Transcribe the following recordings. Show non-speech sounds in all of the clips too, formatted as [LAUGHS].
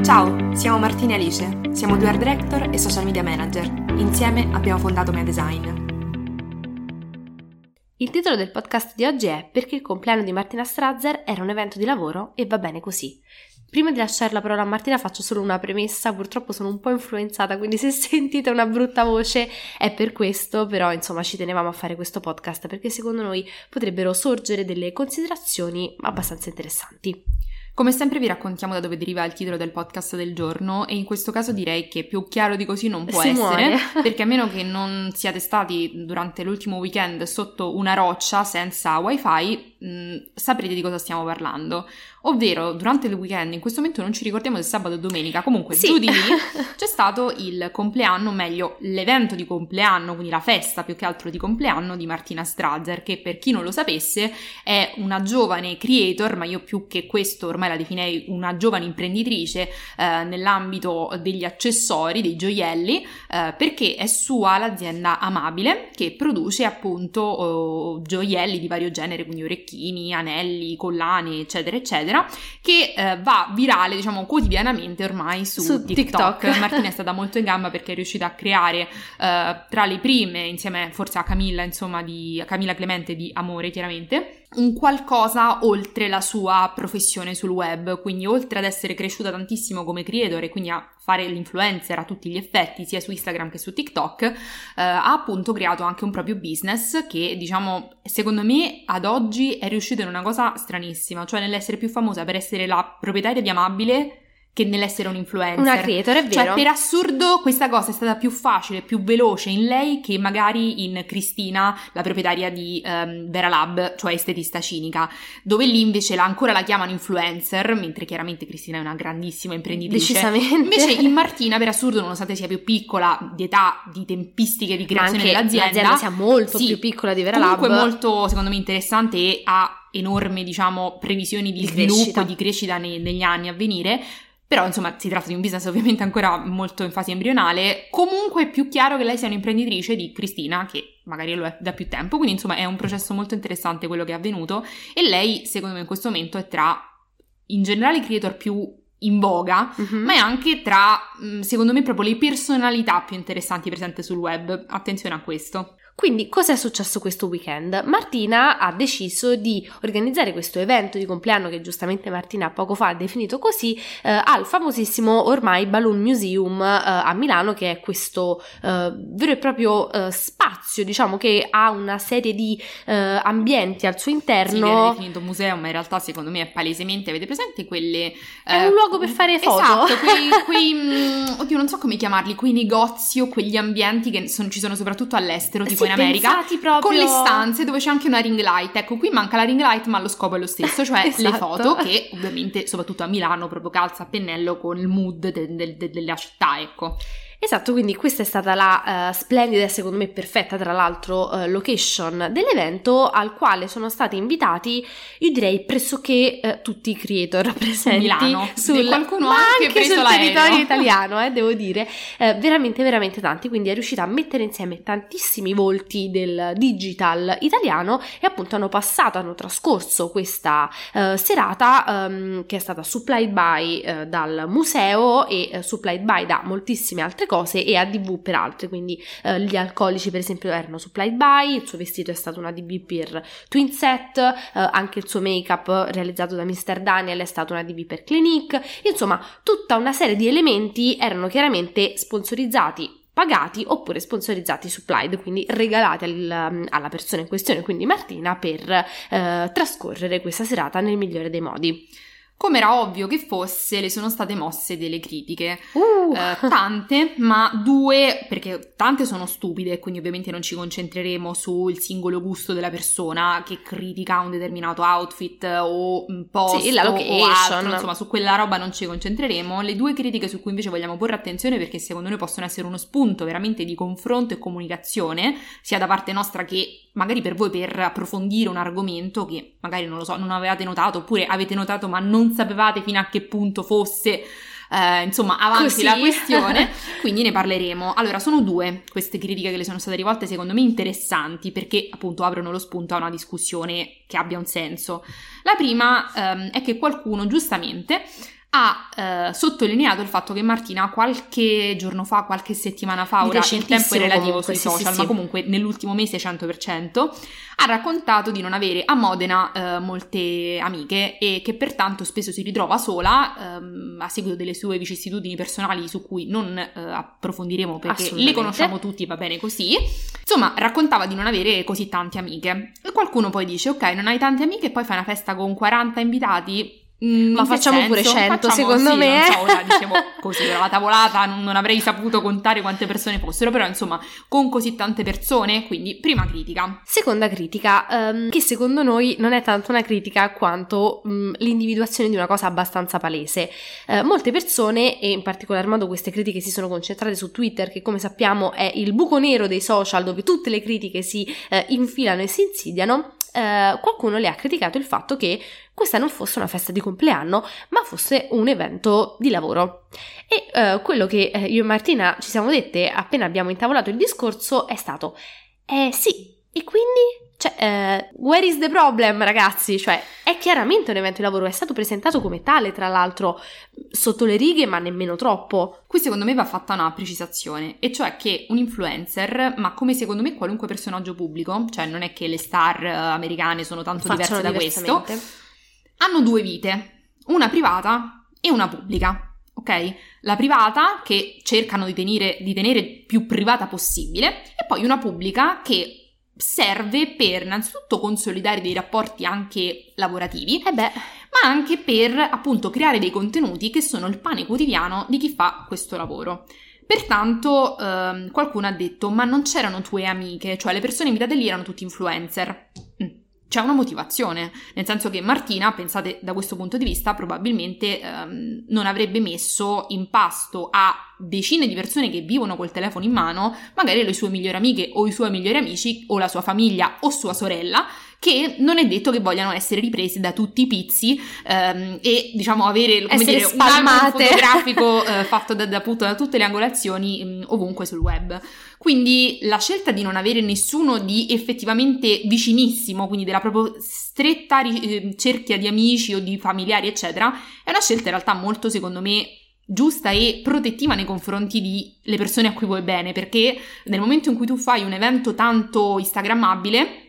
Ciao, siamo Martina e Alice, siamo due art director e social media manager. Insieme abbiamo fondato Mea Design. Il titolo del podcast di oggi è Perché il compleanno di Martina Strazzer era un evento di lavoro e va bene così. Prima di lasciare la parola a Martina faccio solo una premessa, purtroppo sono un po' influenzata, quindi se [LAUGHS] sentite una brutta voce è per questo, però insomma ci tenevamo a fare questo podcast perché secondo noi potrebbero sorgere delle considerazioni abbastanza interessanti. Come sempre vi raccontiamo da dove deriva il titolo del podcast del giorno e in questo caso direi che più chiaro di così non può Si essere muore. [LAUGHS] perché a meno che non siate stati durante l'ultimo weekend sotto una roccia senza wifi mh, saprete di cosa stiamo parlando. Ovvero durante il weekend in questo momento non ci ricordiamo se sabato o domenica comunque Sì. lì [LAUGHS] c'è stato il compleanno, o meglio l'evento di compleanno, quindi la festa più che altro di compleanno di Martina Strazzer che per chi non lo sapesse è una giovane creator, ma io più che questo ormai la definirei una giovane imprenditrice eh, nell'ambito degli accessori, dei gioielli, eh, perché è sua l'azienda Amabile che produce appunto oh, gioielli di vario genere, quindi orecchini, anelli, collane, eccetera, eccetera, che eh, va virale, diciamo, quotidianamente ormai su, Su TikTok. TikTok. [LAUGHS] Martina è stata molto in gamba perché è riuscita a creare eh, tra le prime, insieme forse a Camilla, insomma, di a Camilla Clemente di Amore, chiaramente, un qualcosa oltre la sua professione sul web. Quindi, oltre ad essere cresciuta tantissimo come creator e quindi a fare l'influencer a tutti gli effetti, sia su Instagram che su TikTok, eh, ha appunto creato anche un proprio business che, diciamo, secondo me ad oggi è riuscito in una cosa stranissima, cioè nell'essere più famosa per essere la proprietaria di Amabile che nell'essere un influencer. Una creator, è vero. Cioè, per assurdo, questa cosa è stata più facile, più veloce in lei che magari in Cristina, la proprietaria di ehm, Vera Lab, cioè estetista cinica, dove lì invece la, ancora la chiamano influencer, mentre chiaramente Cristina è una grandissima imprenditrice. Decisamente. Invece in Martina, per assurdo, nonostante sia più piccola, di età, di tempistiche di creazione dell'azienda, l'azienda sia molto sì, più piccola di Vera comunque Lab. molto, secondo me, interessante e ha enormi, diciamo, previsioni di, Di sviluppo e di crescita nei- negli anni a venire. Però, insomma, si tratta di un business ovviamente ancora molto in fase embrionale. Comunque è più chiaro che lei sia un'imprenditrice di Cristina, che magari lo è da più tempo. Quindi, insomma, è un processo molto interessante quello che è avvenuto. E lei, secondo me, in questo momento è tra, in generale, i creator più in voga, Mhm. ma è anche tra, mh, secondo me, proprio le personalità più interessanti presenti sul web. Attenzione a questo. Quindi, cosa è successo questo weekend? Martina ha deciso di organizzare questo evento di compleanno che giustamente Martina poco fa ha definito così eh, al famosissimo ormai Balloon Museum eh, a Milano, che è questo eh, vero e proprio eh, spazio, diciamo che ha una serie di eh, ambienti al suo Sì, viene interno. definito museo, ma in realtà secondo me è palesemente, avete presente quelle... È eh, un luogo per fare foto. Esatto, quei, [LAUGHS] quei, oddio non so come chiamarli, quei negozi o quegli ambienti che sono- ci sono soprattutto all'estero, tipo Sì, in America, proprio- con le stanze dove c'è anche una ring light. Ecco, qui manca la ring light, ma lo scopo è lo stesso, [LAUGHS] cioè le Esatto. foto che ovviamente, soprattutto a Milano, proprio calza a pennello con il mood de- de- de- della città, ecco. Esatto, quindi questa è stata la eh, splendida e secondo me perfetta, tra l'altro, eh, location dell'evento al quale sono stati invitati, io direi pressoché eh, tutti i creator [LAUGHS] presenti Milano. sul, qualcuno ma anche anche sul l'aereo. territorio [LAUGHS] italiano, eh, devo dire, veramente veramente tanti, quindi è riuscita a mettere insieme tantissimi volti del digital italiano e appunto hanno passato, hanno trascorso questa serata ehm, che è stata supplied by dal museo e supplied by da moltissime altre cose e ADV per altre, quindi eh, gli alcolici per esempio erano supplied by, il suo vestito è stato un ADV per Twin Set, eh, anche il suo make-up realizzato da Mr. Daniel è stato un ADV per Clinique, insomma tutta una serie di elementi erano chiaramente sponsorizzati pagati oppure sponsorizzati supplied, quindi regalati al- alla persona in questione, quindi Martina, per eh, trascorrere questa serata nel migliore dei modi. Come era ovvio che fosse, le sono state mosse delle critiche. Uh, Eh, tante, ma due, perché tante sono stupide, quindi ovviamente non ci concentreremo sul singolo gusto della persona che critica un determinato outfit o un post Sì, la o location. altro, insomma su quella roba non ci concentreremo. Le due critiche su cui invece vogliamo porre attenzione perché secondo noi possono essere uno spunto veramente di confronto e comunicazione, sia da parte nostra che magari per voi per approfondire un argomento che magari non lo so, non avevate notato oppure avete notato ma non sapevate fino a che punto fosse eh, insomma, avanti Così. la questione, [LAUGHS] quindi ne parleremo. Allora, sono due queste critiche che le sono state rivolte, secondo me interessanti, perché appunto aprono lo spunto a una discussione che abbia un senso. La prima ehm, è che qualcuno giustamente ha eh, sottolineato il fatto che Martina qualche giorno fa, qualche settimana fa, ora il tempo è relativo comunque, sui sì, social, sì, ma comunque nell'ultimo mese 100%, ha raccontato di non avere a Modena eh, molte amiche e che pertanto spesso si ritrova sola ehm, a seguito delle sue vicissitudini personali su cui non eh, approfondiremo perché le conosciamo tutti, va bene così. Insomma, raccontava di non avere così tante amiche. E qualcuno poi dice, ok, non hai tante amiche e poi fai una festa con 40 invitati. Mm, Ma facciamo pure senso? 100, Facciamo- secondo sì, me, non so, ora [LAUGHS] dicevo così, la tavolata non, non avrei saputo contare quante persone fossero, però insomma, con così tante persone, quindi prima critica. Seconda critica, ehm, che secondo noi non è tanto una critica quanto mh, l'individuazione di una cosa abbastanza palese. Eh, molte persone, e in particolar modo queste critiche si sono concentrate su Twitter, che come sappiamo è il buco nero dei social dove tutte le critiche si eh, infilano e si insidiano, eh, qualcuno le ha criticato il fatto che questa non fosse una festa di compleanno, ma fosse un evento di lavoro. E eh, quello che eh, io e Martina ci siamo dette appena abbiamo intavolato il discorso è stato: eh sì, e quindi? Cioè, eh, where is the problem, ragazzi? Cioè, è chiaramente un evento di lavoro, è stato presentato come tale, tra l'altro, sotto le righe, ma nemmeno troppo. Qui secondo me va fatta una precisazione, e cioè che un influencer, ma come secondo me qualunque personaggio pubblico, cioè non è che le star americane sono tanto diverse Facciano da questo. Hanno due vite, una privata e una pubblica. Ok? La privata che cercano di tenere, di tenere più privata possibile e poi una pubblica che serve per innanzitutto consolidare dei rapporti anche lavorativi, Eh beh, ma anche per appunto creare dei contenuti che sono il pane quotidiano di chi fa questo lavoro. Pertanto ehm, qualcuno ha detto ma non c'erano tue amiche, cioè le persone invitate lì erano tutti influencer. Mm. C'è una motivazione, nel senso che Martina, pensate da questo punto di vista, probabilmente ehm, non avrebbe messo in pasto a decine di persone che vivono col telefono in mano, magari le sue migliori amiche o i suoi migliori amici o la sua famiglia o sua sorella, che non è detto che vogliano essere ripresi da tutti i pizzi ehm, e diciamo avere come dire, un album fotografico [LAUGHS] eh, fatto da, da- appunto da tutte le angolazioni mh, ovunque sul web. Quindi la scelta di non avere nessuno di effettivamente vicinissimo, quindi della proprio stretta eh, cerchia di amici o di familiari, eccetera, è una scelta in realtà molto, secondo me, giusta e protettiva nei confronti delle persone a cui vuoi bene, perché nel momento in cui tu fai un evento tanto instagrammabile,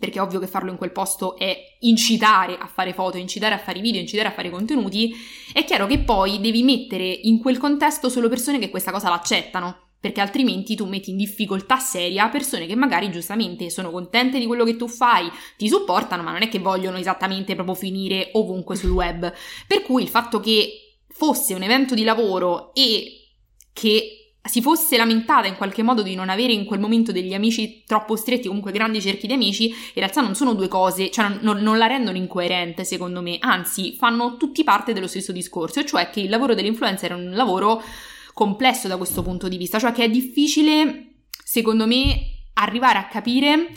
perché è ovvio che farlo in quel posto è incitare a fare foto, incitare a fare video, incitare a fare contenuti, è chiaro che poi devi mettere in quel contesto solo persone che questa cosa l'accettano, perché altrimenti tu metti in difficoltà seria persone che magari giustamente sono contente di quello che tu fai, ti supportano, ma non è che vogliono esattamente proprio finire ovunque sul web. Per cui il fatto che fosse un evento di lavoro e che si fosse lamentata in qualche modo di non avere in quel momento degli amici troppo stretti, comunque grandi cerchi di amici, in realtà non sono due cose, cioè non, non la rendono incoerente secondo me, anzi fanno tutti parte dello stesso discorso, cioè che il lavoro dell'influencer è un lavoro complesso da questo punto di vista, cioè che è difficile, secondo me, arrivare a capire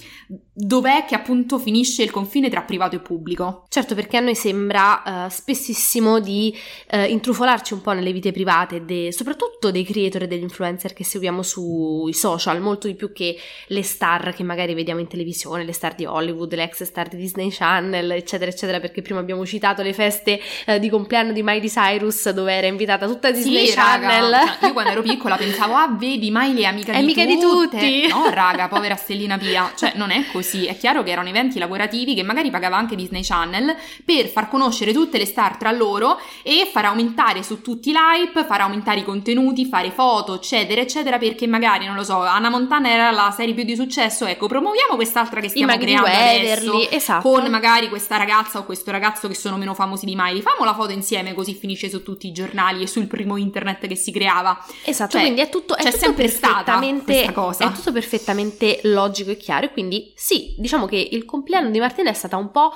dov'è che appunto finisce il confine tra privato e pubblico. Certo, perché a noi sembra eh, spessissimo di eh, intrufolarci un po' nelle vite private, de- soprattutto dei creator e degli influencer che seguiamo sui social, molto di più che le star che magari vediamo in televisione, le star di Hollywood, le ex star di Disney Channel, eccetera, eccetera, perché prima abbiamo citato le feste eh, di compleanno di Miley Cyrus dove era invitata tutta Disney Sì, Channel. raga, cioè, io quando ero piccola pensavo, ah, vedi, Miley è amica, È di, amica di tutte. tutti. No, raga, povera Stellina Pia. Cioè, non è così. È chiaro che erano eventi lavorativi che magari pagava anche Disney Channel per far conoscere tutte le star tra loro e far aumentare su tutti i live, far aumentare i contenuti, fare foto, eccetera, eccetera, perché magari, non lo so, Anna Montana era la serie più di successo, ecco, promuoviamo quest'altra che stiamo creando Waverly, adesso esatto. con magari questa ragazza o questo ragazzo che sono meno famosi di Miley. Famo la foto insieme così finisce su tutti i giornali e sul primo internet che si creava. Esatto, Cioè, quindi è tutto, è c'è tutto sempre stata perfettamente questa cosa. È tutto perfettamente logico e chiaro. E quindi sì, diciamo che il compleanno di Martina è stata un po'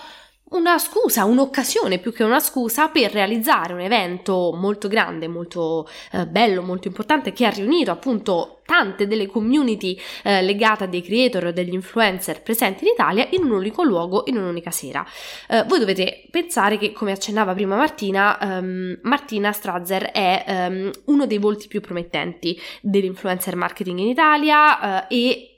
una scusa, un'occasione più che una scusa per realizzare un evento molto grande, molto eh, bello, molto importante che ha riunito appunto tante delle community eh, legate a dei creator o degli influencer presenti in Italia in un unico luogo, in un'unica sera. Eh, voi dovete pensare che, come accennava prima Martina, ehm, Martina Strazzer è ehm, uno dei volti più promettenti dell'influencer marketing in Italia eh, e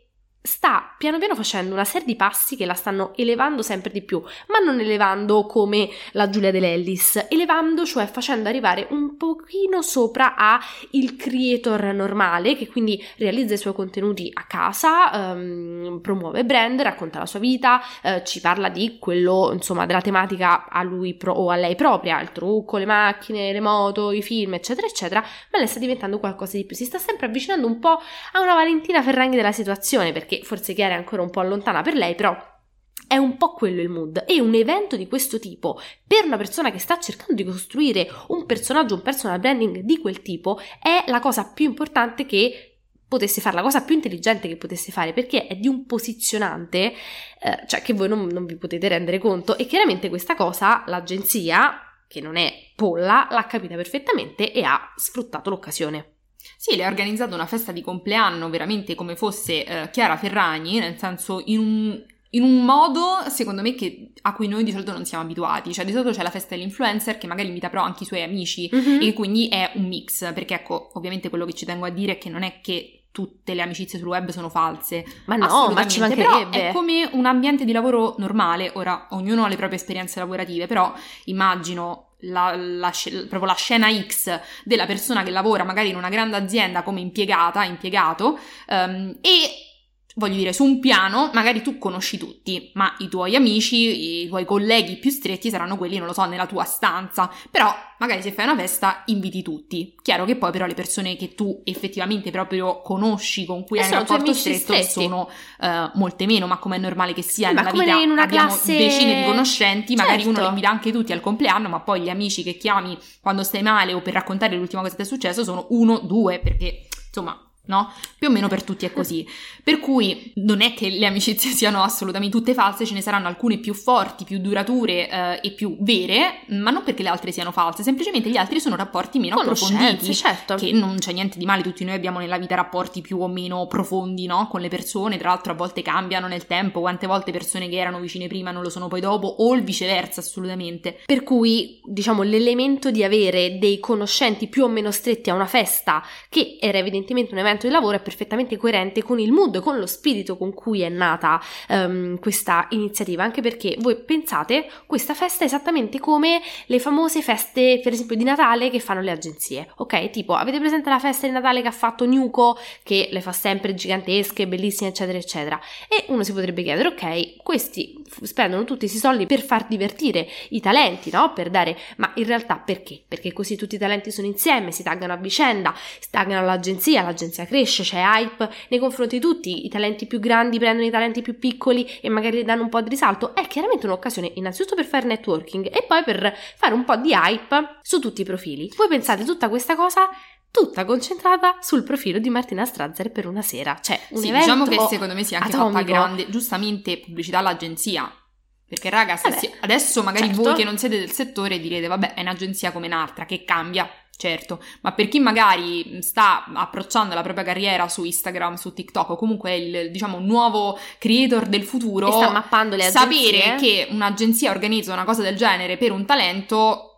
sta piano piano facendo una serie di passi che la stanno elevando sempre di più, ma non elevando come la Giulia dell'Ellis, elevando, cioè facendo arrivare un pochino sopra a il creator normale che quindi realizza i suoi contenuti a casa, um, promuove brand, racconta la sua vita, uh, ci parla di quello, insomma, della tematica a lui pro- o a lei propria, il trucco, le macchine, le moto, i film, eccetera, eccetera, ma lei sta diventando qualcosa di più, si sta sempre avvicinando un po' a una Valentina Ferragni della situazione, perché forse Chiara è ancora un po' lontana per lei, però è un po' quello il mood e un evento di questo tipo per una persona che sta cercando di costruire un personaggio, un personal branding di quel tipo è la cosa più importante che potesse fare, la cosa più intelligente che potesse fare perché è di un posizionante eh, cioè che voi non, non vi potete rendere conto e chiaramente questa cosa l'agenzia che non è polla l'ha capita perfettamente e ha sfruttato l'occasione. Sì, le ha organizzato una festa di compleanno veramente come fosse eh, Chiara Ferragni, nel senso in un, in un modo, secondo me, che, a cui noi di solito non siamo abituati. Cioè, di solito c'è la festa dell'influencer che magari invita però anche i suoi amici mm-hmm. e quindi è un mix. Perché, ecco, ovviamente quello che ci tengo a dire è che non è che tutte le amicizie sul web sono false. Ma no, ma ci mancherebbe. è come un ambiente di lavoro normale. Ora, ognuno ha le proprie esperienze lavorative, però immagino la, la, proprio la scena X della persona che lavora magari in una grande azienda come impiegata, impiegato, um, e voglio dire, su un piano magari tu conosci tutti, ma i tuoi amici, i tuoi colleghi più stretti saranno quelli, non lo so, nella tua stanza, però magari se fai una festa inviti tutti. Chiaro che poi però le persone che tu effettivamente proprio conosci, con cui e hai un rapporto stretto, stretti. sono uh, molte meno, ma come è normale che sia ma nella vita in una abbiamo classe... decine di conoscenti, certo. magari uno li invita anche tutti al compleanno, ma poi gli amici che chiami quando stai male o per raccontare l'ultima cosa che ti è successo sono uno, due, perché insomma no? Più o meno per tutti è così. Per cui non è che le amicizie [LAUGHS] siano assolutamente tutte false, ce ne saranno alcune più forti, più durature eh, e più vere, ma non perché le altre siano false, semplicemente gli altri sono rapporti meno approfonditi. Certo. Che non c'è niente di male, tutti noi abbiamo nella vita rapporti più o meno profondi, no? Con le persone, tra l'altro a volte cambiano nel tempo, quante volte persone che erano vicine prima non lo sono poi dopo, o il viceversa assolutamente. Per cui, diciamo, l'elemento di avere dei conoscenti più o meno stretti a una festa, che era evidentemente un evento di lavoro, è perfettamente coerente con il mood, con lo spirito con cui è nata um, questa iniziativa, anche perché voi pensate questa festa esattamente come le famose feste, per esempio, di Natale che fanno le agenzie, ok? Tipo, avete presente la festa di Natale che ha fatto Nuco, che le fa sempre gigantesche, bellissime, eccetera, eccetera. E uno si potrebbe chiedere, ok, questi spendono tutti questi soldi per far divertire i talenti, no? Per dare, ma in realtà perché? Perché così tutti i talenti sono insieme, si taggano a vicenda, si taggano all'agenzia, l'agenzia cresce, c'è hype nei confronti di tutti, i talenti più grandi prendono i talenti più piccoli e magari danno un po' di risalto, è chiaramente un'occasione innanzitutto per fare networking e poi per fare un po' di hype su tutti i profili. Voi pensate tutta questa cosa tutta concentrata sul profilo di Martina Strazzer per una sera. Cioè, un sì, diciamo che secondo me si è anche atomico. fatta grande, giustamente pubblicità all'agenzia. Perché raga, Vabbè, adesso magari certo. voi che non siete del settore direte vabbè è un'agenzia come un'altra che cambia, certo, ma per chi magari sta approcciando la propria carriera su Instagram, su TikTok o comunque il diciamo nuovo creator del futuro, e sta mappando le agenzie, sapere che un'agenzia organizza una cosa del genere per un talento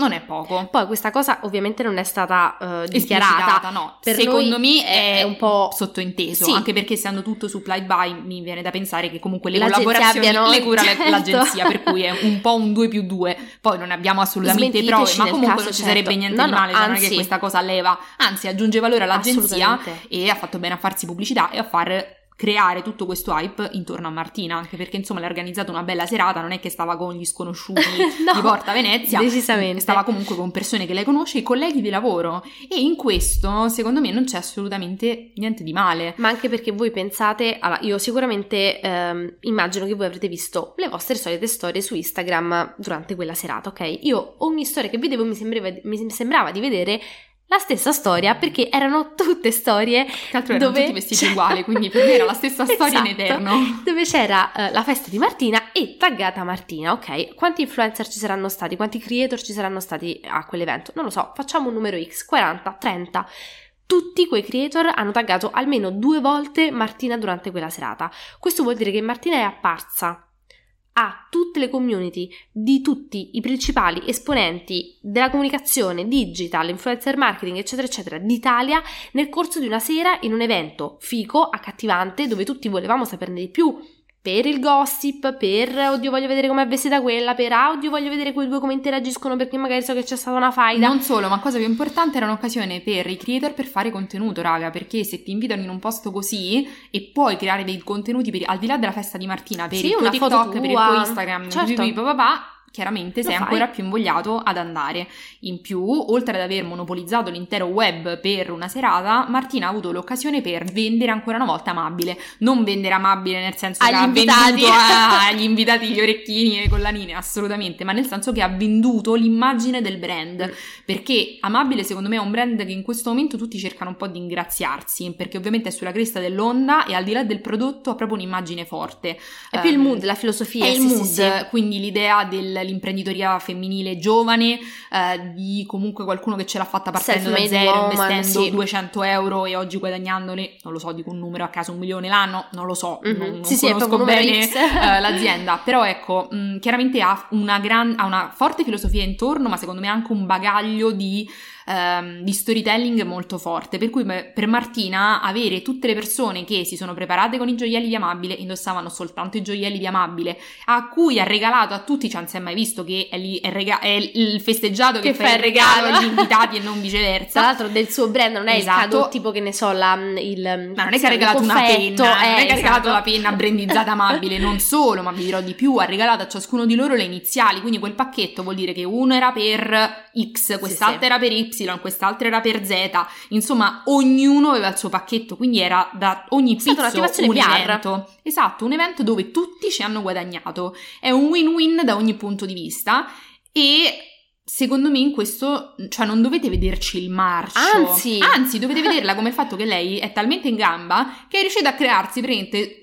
non è poco. Poi questa cosa ovviamente non è stata uh, dichiarata. no. Per Secondo noi me è, è un po' sottointeso, Sì. anche perché essendo tutto supplied by mi viene da pensare che comunque le L'agenzia collaborazioni abbiano- le cura certo. l'agenzia, per cui è un po' un 2 più 2. Poi non abbiamo assolutamente prove, ma comunque caso, non ci certo. sarebbe niente No, di no, male, non è anzi. che questa cosa leva, anzi aggiunge valore all'agenzia e ha fatto bene a farsi pubblicità e a far creare tutto questo hype intorno a Martina, anche perché insomma le ha organizzato una bella serata, non è che stava con gli sconosciuti [LAUGHS] No, di Porta Venezia, decisamente. stava comunque con persone che lei conosce, i colleghi di lavoro e in questo secondo me non c'è assolutamente niente di male. Ma anche perché voi pensate, allora io sicuramente ehm, immagino che voi avrete visto le vostre solite storie su Instagram durante quella serata, ok? Io ogni storia che vedevo mi sembrava, mi sembrava di vedere la stessa storia perché erano tutte storie altro erano dove tutti vestiti uguali, quindi per me era la stessa [LAUGHS] storia in Esatto. eterno. dove c'era eh, la festa di Martina e taggata Martina, ok? Quanti influencer ci saranno stati? Quanti creator ci saranno stati a quell'evento? Non lo so, facciamo un numero X, 40, 30. Tutti quei creator hanno taggato almeno due volte Martina durante quella serata. Questo vuol dire che Martina è apparsa a tutte le community di tutti i principali esponenti della comunicazione digital, influencer marketing, eccetera, eccetera, d'Italia nel corso di una sera in un evento fico, accattivante, dove tutti volevamo saperne di più per il gossip, per oddio voglio vedere com'è vestita quella, per ah oddio voglio vedere quei due come interagiscono perché magari so che c'è stata una faida. Non solo, ma cosa più importante era un'occasione per i creator per fare contenuto, raga, perché se ti invitano in un posto così e puoi creare dei contenuti per, al di là della festa di Martina, per Sì, il tuo TikTok, per il tuo. Instagram, Certo. papà, chiaramente sei Lo fai. ancora più invogliato ad andare. In più, oltre ad aver monopolizzato l'intero web per una serata, Martina ha avuto l'occasione per vendere ancora una volta amabile. Non vendere amabile nel senso Agli che ha invitati. venduto a- [LAUGHS] agli invitati gli orecchini e le collanine, assolutamente, ma nel senso che ha venduto l'immagine del brand. Mm. Perché Amabile, secondo me, è un brand che in questo momento tutti cercano un po' di ingraziarsi, perché ovviamente è sulla cresta dell'onda e al di là del prodotto ha proprio un'immagine forte. È più il Ehm, mood, la filosofia. è il sì, mood, sì, sì. quindi l'idea dell'imprenditoria femminile giovane, eh, di comunque qualcuno che ce l'ha fatta partendo da zero, woman, investendo sì. 200 euro e oggi guadagnandone, non lo so, dico un numero a caso, un milione l'anno, non lo so, Mhm. non, non Sì, sì, conosco numero bene eh, l'azienda, però ecco, mh, chiaramente ha una, gran, ha una forte filosofia intorno, ma secondo me anche un bagaglio di, ehm, di storytelling molto forte, per cui per Martina avere tutte le persone che si sono preparate con i gioielli di Amabile, indossavano soltanto i gioielli di Amabile, a cui ha regalato a tutti, cioè non si è mai visto che è, lì, è, rega- è il festeggiato che, Che fa il regalo regalo. agli invitati e non Tra viceversa. l'altro del suo brand non è Esatto. il cadeau tipo che ne so la, il Ma non è che ha regalato una penna, non eh, è che ha regalato esatto. la penna brandizzata amabile, [LAUGHS] non solo, ma vi dirò di più, ha regalato a ciascuno di loro le iniziali, quindi quel pacchetto vuol dire che uno era per X, quest'altro sì. era per Y, quest'altro era per Z, insomma ognuno aveva il suo pacchetto, quindi era da ogni pizzo un PR. evento. Esatto, un evento dove tutti ci hanno guadagnato, è un win-win da ogni punto di vista e... Secondo me in questo, cioè non dovete vederci il marcio. Anzi. Anzi, dovete vederla come il fatto che lei è talmente in gamba che è riuscita a crearsi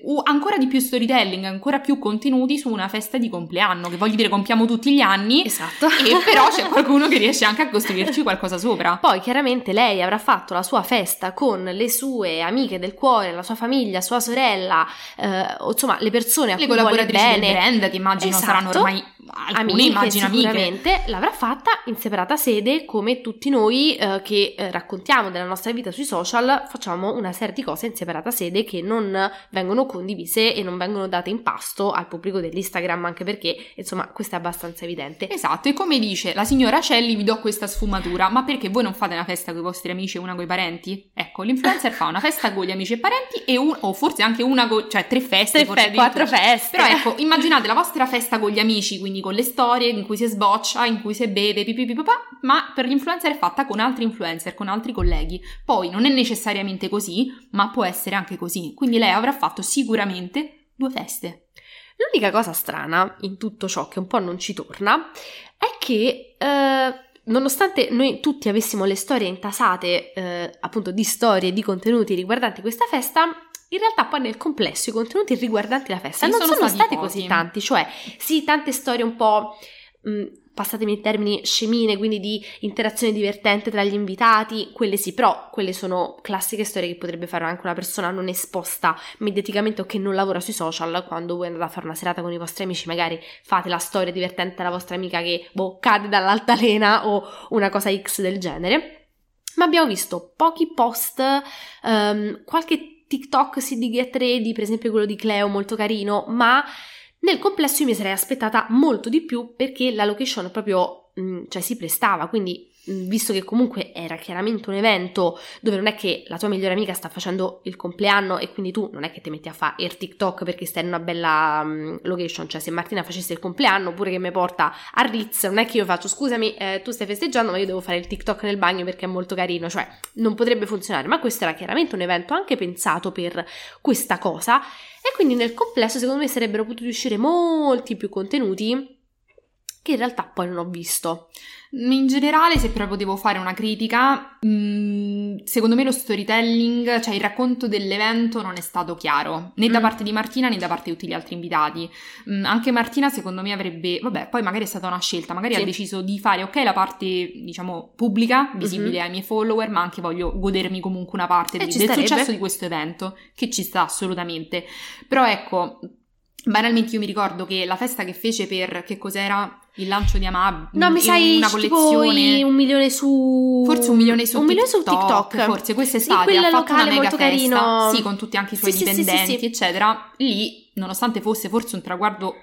u- ancora di più storytelling, ancora più contenuti su una festa di compleanno, che voglio dire compiamo tutti gli anni, Esatto. e però c'è [LAUGHS] qualcuno che riesce anche a costruirci qualcosa sopra. Poi chiaramente lei avrà fatto la sua festa con le sue amiche del cuore, la sua famiglia, sua sorella, eh, insomma le persone a Le cui vuole collaboratrici del bene. brand, che immagino Esatto. saranno ormai alcune, amiche immagino amiche. l'avrà fatta in separata sede come tutti noi eh, che eh, raccontiamo della nostra vita sui social facciamo una serie di cose in separata sede che non vengono condivise e non vengono date in pasto al pubblico dell'Instagram anche perché insomma questo è abbastanza evidente. Esatto, e come dice la signora Celli, vi do questa sfumatura, ma perché voi non fate una festa con i vostri amici e una con i parenti? Ecco, l'influencer fa una festa con gli amici e parenti e un, o forse anche una con, cioè tre feste, Tre forse fe- quattro feste. Però ecco, immaginate la vostra festa con gli amici, quindi con le storie in cui si sboccia, in cui si beve, pipi papà, ma per gli influencer è fatta con altri influencer, con altri colleghi. Poi non è necessariamente così, ma può essere anche così. Quindi lei avrà fatto sicuramente due feste. L'unica cosa strana in tutto ciò che un po' non ci torna è che eh, nonostante noi tutti avessimo le storie intasate eh, appunto di storie, di contenuti riguardanti questa festa, in realtà poi nel complesso i contenuti riguardanti la festa Sì, non sono sono, stati così tanti, cioè sì, tante storie un po'... mh, passatemi in termini scemine, quindi di interazione divertente tra gli invitati, quelle sì, però quelle sono classiche storie che potrebbe fare anche una persona non esposta mediaticamente o che non lavora sui social, quando voi andate a fare una serata con i vostri amici, magari fate la storia divertente della vostra amica che boh, cade dall'altalena o una cosa X del genere. Ma abbiamo visto pochi post, ehm, qualche TikTok sì di Get Ready, per esempio quello di Cleo, molto carino, ma nel complesso io mi sarei aspettata molto di più perché la location proprio, mh, cioè si prestava, quindi visto che comunque era chiaramente un evento dove non è che la tua migliore amica sta facendo il compleanno e quindi tu non è che ti metti a fare il TikTok perché stai in una bella mh, location, cioè se Martina facesse il compleanno oppure che mi porta a Ritz, non è che io faccio scusami, eh, tu stai festeggiando ma io devo fare il TikTok nel bagno perché è molto carino, cioè non potrebbe funzionare, ma questo era chiaramente un evento anche pensato per questa cosa. E quindi nel complesso secondo me sarebbero potuti uscire molti più contenuti che in realtà poi non ho visto. In generale, se proprio devo fare una critica, mh, secondo me lo storytelling, cioè il racconto dell'evento non è stato chiaro, né da Mm. parte di Martina né da parte di tutti gli altri invitati. Anche Martina, secondo me, avrebbe, vabbè, poi magari è stata una scelta, magari Sì. ha deciso di fare, ok, la parte, diciamo, pubblica, visibile Mhm. ai miei follower, ma anche voglio godermi comunque una parte di- del successo di questo evento, che ci sta assolutamente. Però ecco, Banalmente io mi ricordo che la festa che fece per che cos'era il lancio di Amab No, mi sai una collezione un milione su Forse un milione su un milione TikTok, su TikTok. forse questa Sì, ha fatto una mega festa, carino. sì, con tutti anche i suoi Sì, sì, sì, sì, dipendenti, eccetera. Lì, nonostante fosse forse un traguardo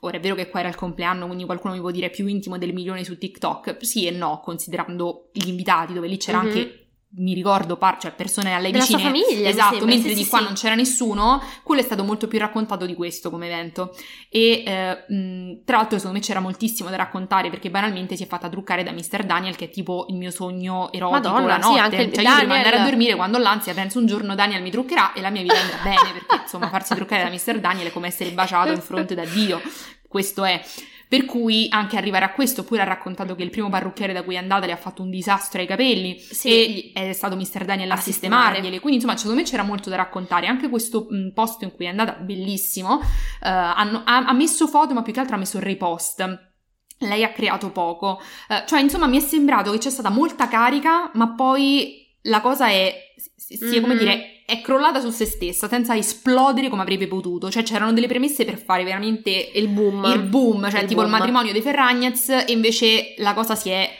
Ora è vero che qua era il compleanno, quindi qualcuno mi può dire più intimo del milione su TikTok. Sì e no, considerando gli invitati, dove lì c'era Mhm. anche mi ricordo, par- cioè persone a lei Della sua vicine. famiglia, mi esatto, mentre sì, di sì, qua sì. non c'era nessuno, quello è stato molto più raccontato di questo come evento. E eh, mh, tra l'altro secondo me c'era moltissimo da raccontare perché banalmente si è fatta truccare da Mr. Daniel, che è tipo il mio sogno erotico Madonna, la sì, notte. anche il- cioè io prima di Daniel- andare a dormire quando ho l'ansia penso un giorno Daniel mi truccherà e la mia vita andrà bene, perché insomma farsi truccare da Mr. Daniel è come essere baciato in fronte da Dio. Questo è. Per cui anche arrivare a questo, oppure ha raccontato che il primo parrucchiere da cui è andata le ha fatto un disastro ai capelli Sì. e è stato Mr. Daniel a, A sistemarglieli. Quindi insomma secondo me c'era molto da raccontare. Anche questo mh, posto in cui è andata, bellissimo, eh, hanno- ha, ha messo foto ma più che altro ha messo repost. Lei ha creato poco. Eh, cioè insomma mi è sembrato che c'è stata molta carica ma poi la cosa è, si, si- come Mhm. dire, è crollata su se stessa senza esplodere come avrebbe potuto. Cioè c'erano delle premesse per fare veramente il boom. il boom, cioè Il tipo il boom. matrimonio dei Ferragnez e invece la cosa si è,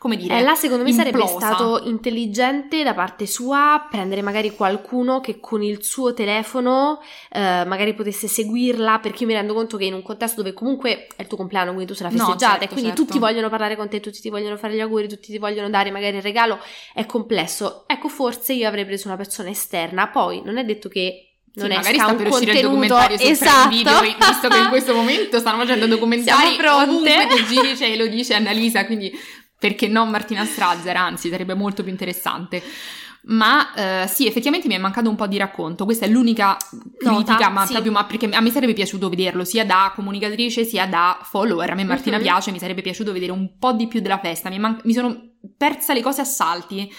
come dire, Eh, là secondo me sarebbe implosa. stato intelligente da parte sua prendere magari qualcuno che con il suo telefono eh, magari potesse seguirla perché io mi rendo conto che in un contesto dove comunque è il tuo compleanno quindi tu sei la No, festeggiata certo, e quindi certo. tutti vogliono parlare con te, tutti ti vogliono fare gli auguri, tutti ti vogliono dare magari il regalo, è complesso. Ecco forse io avrei preso una persona esterna, poi non è detto che non Sì, è magari sta per uscire il contenuto documentario su esatto. Video, visto che in questo momento stanno facendo [LAUGHS] documentari ovunque ti giri ce lo dice Annalisa, quindi perché non Martina Strazzer, anzi sarebbe molto più interessante. Ma eh, sì, effettivamente mi è mancato un po' di racconto. Questa è l'unica critica, Nota, ma sì. proprio ma perché a me sarebbe piaciuto vederlo sia da comunicatrice sia da follower. A me Martina Mhm. piace, mi sarebbe piaciuto vedere un po' di più della festa. Mi, man- mi sono persa le cose a salti.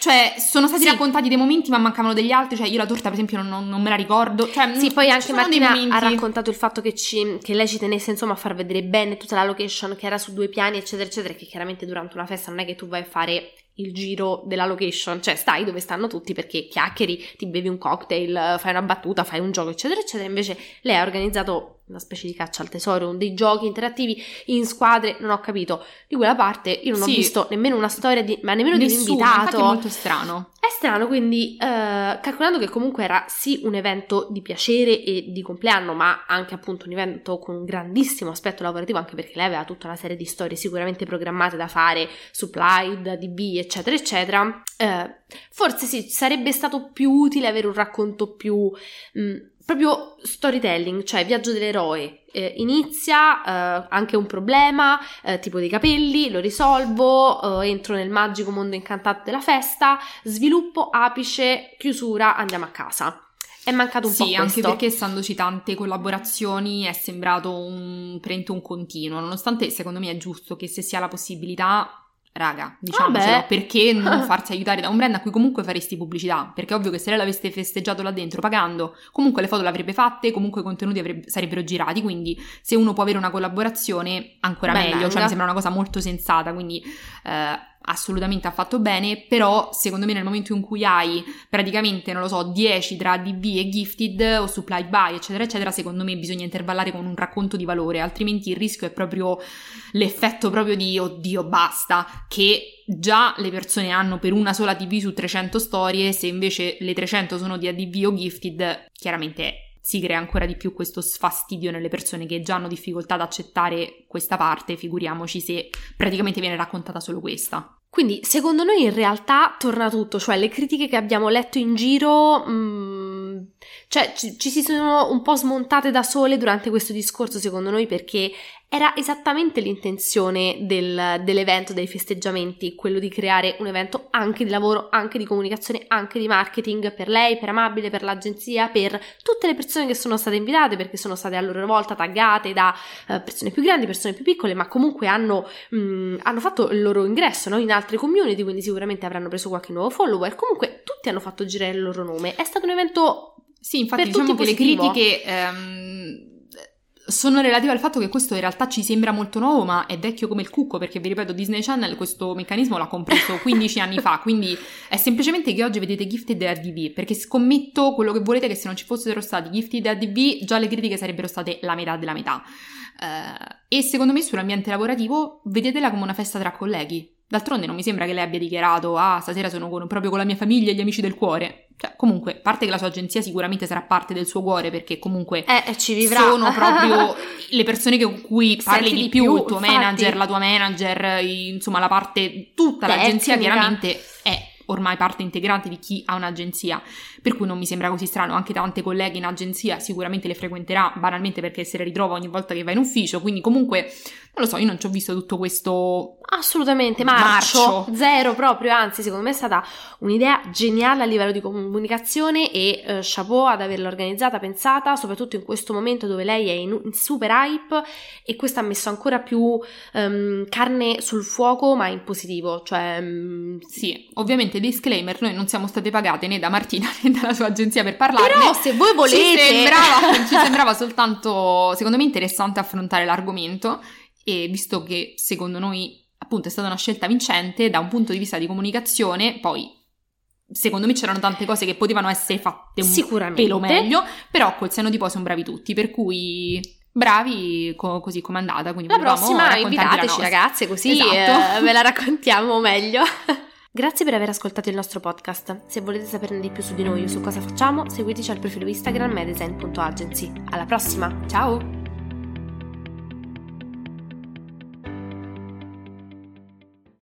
Cioè, sono stati Sì. raccontati dei momenti, ma mancavano degli altri. Cioè, io la torta, per esempio, non, non- me la ricordo. Cioè, Sì, poi anche Martina ha raccontato il fatto che, ci- che lei ci tenesse insomma a far vedere bene tutta la location che era su due piani, eccetera, eccetera, che chiaramente durante una festa non è che tu vai a fare il giro della location, cioè stai dove stanno tutti perché chiacchieri, ti bevi un cocktail, fai una battuta, fai un gioco, eccetera, eccetera. Invece lei ha organizzato una specie di caccia al tesoro, un dei giochi interattivi in squadre, non ho capito. Di quella parte io non ho Sì. visto nemmeno una storia di, ma nemmeno di un Nessuno, invitato. è molto strano. È strano, quindi eh, calcolando che comunque era sì un evento di piacere e di compleanno, ma anche appunto un evento con un grandissimo aspetto lavorativo, anche perché lei aveva tutta una serie di storie sicuramente programmate da fare su Pride, DB, eccetera, eccetera. eh, forse sì, sarebbe stato più utile avere un racconto più mh, proprio storytelling, cioè viaggio dell'eroe. Eh, inizia eh, anche un problema, eh, tipo dei capelli, lo risolvo, eh, entro nel magico mondo incantato della festa, sviluppo, apice, chiusura, andiamo a casa. È mancato un po' Sì, questo. anche perché essendoci tante collaborazioni è sembrato un, un continuo, nonostante secondo me è giusto che se si ha la possibilità, raga, diciamocelo, Vabbè. perché non [LAUGHS] farsi aiutare da un brand a cui comunque faresti pubblicità? Perché è ovvio che se lei l'aveste festeggiato là dentro pagando, comunque le foto le avrebbe fatte, comunque i contenuti avrebbe- sarebbero girati, quindi se uno può avere una collaborazione ancora Ben meglio, cioè mi sembra una cosa molto sensata, quindi eh, assolutamente ha fatto bene, però secondo me nel momento in cui hai praticamente, non lo so, 10 tra DB e Gifted o Supply By, eccetera, eccetera, secondo me bisogna intervallare con un racconto di valore, altrimenti il rischio è proprio l'effetto proprio di oddio, basta, che già le persone hanno per una sola TV su 300 storie, se invece le 300 sono di ADV o Gifted, chiaramente si crea ancora di più questo sfastidio nelle persone che già hanno difficoltà ad accettare questa parte, figuriamoci se praticamente viene raccontata solo questa. Quindi, secondo noi in realtà torna tutto, cioè le critiche che abbiamo letto in giro, mm, cioè ci, ci si sono un po' smontate da sole durante questo discorso, secondo noi, perché era esattamente l'intenzione del- dell'evento, dei festeggiamenti, quello di creare un evento anche di lavoro, anche di comunicazione, anche di marketing per lei, per Amabile, per l'agenzia, per tutte le persone che sono state invitate, perché sono state a loro volta taggate da eh, persone più grandi, persone più piccole, ma comunque hanno mh, hanno fatto il loro ingresso no? in altre community, quindi sicuramente avranno preso qualche nuovo follower. Comunque tutti hanno fatto girare il loro nome. È stato un evento Sì, infatti Per diciamo tutti che le critiche ehm, sono relative al fatto che questo in realtà ci sembra molto nuovo, ma è vecchio come il cucco, perché vi ripeto, Disney Channel questo meccanismo l'ha compreso [LAUGHS] 15 anni fa, quindi è semplicemente che oggi vedete Gifted RDV, perché scommetto quello che volete che se non ci fossero stati Gifted RDV, già le critiche sarebbero state la metà della metà. Uh, e secondo me sull'ambiente lavorativo vedetela come una festa tra colleghi. D'altronde non mi sembra che lei abbia dichiarato ah stasera sono con, proprio con la mia famiglia e gli amici del cuore. Cioè, comunque, parte che la sua agenzia sicuramente sarà parte del suo cuore perché comunque eh, ci vivrà. sono proprio [LAUGHS] le persone con cui parli Senti di più, più, il tuo infatti. manager, la tua manager, insomma la parte, tutta l'agenzia Tecnica. chiaramente è ormai parte integrante di chi ha un'agenzia, per cui non mi sembra così strano, anche tante colleghe in agenzia sicuramente le frequenterà banalmente perché se le ritrova ogni volta che va in ufficio, quindi comunque non lo so, io non ci ho visto tutto questo Assolutamente, marcio, Marcio. zero proprio, anzi secondo me è stata un'idea geniale a livello di comunicazione e eh, chapeau ad averla organizzata, pensata, soprattutto in questo momento dove lei è in, in super hype e questo ha messo ancora più ehm, carne sul fuoco ma in positivo, cioè mm, Sì, ovviamente disclaimer, noi non siamo state pagate né da Martina [LAUGHS] né dalla sua agenzia per parlarne. Però se voi volete Ci sembrava, ci sembrava soltanto, secondo me, interessante affrontare l'argomento e visto che secondo noi appunto è stata una scelta vincente da un punto di vista di comunicazione, poi secondo me c'erano tante cose che potevano essere fatte un Sicuramente. pelo meglio, però col senno di poi sono bravi tutti, per cui bravi co- così come è andata. Quindi La prossima la invitateci nostra. ragazze così Esatto. eh, ve la raccontiamo meglio. [LAUGHS] Grazie per aver ascoltato il nostro podcast. Se volete saperne di più su di noi o su cosa facciamo, seguiteci al profilo Instagram medesign.agency. Alla prossima, ciao!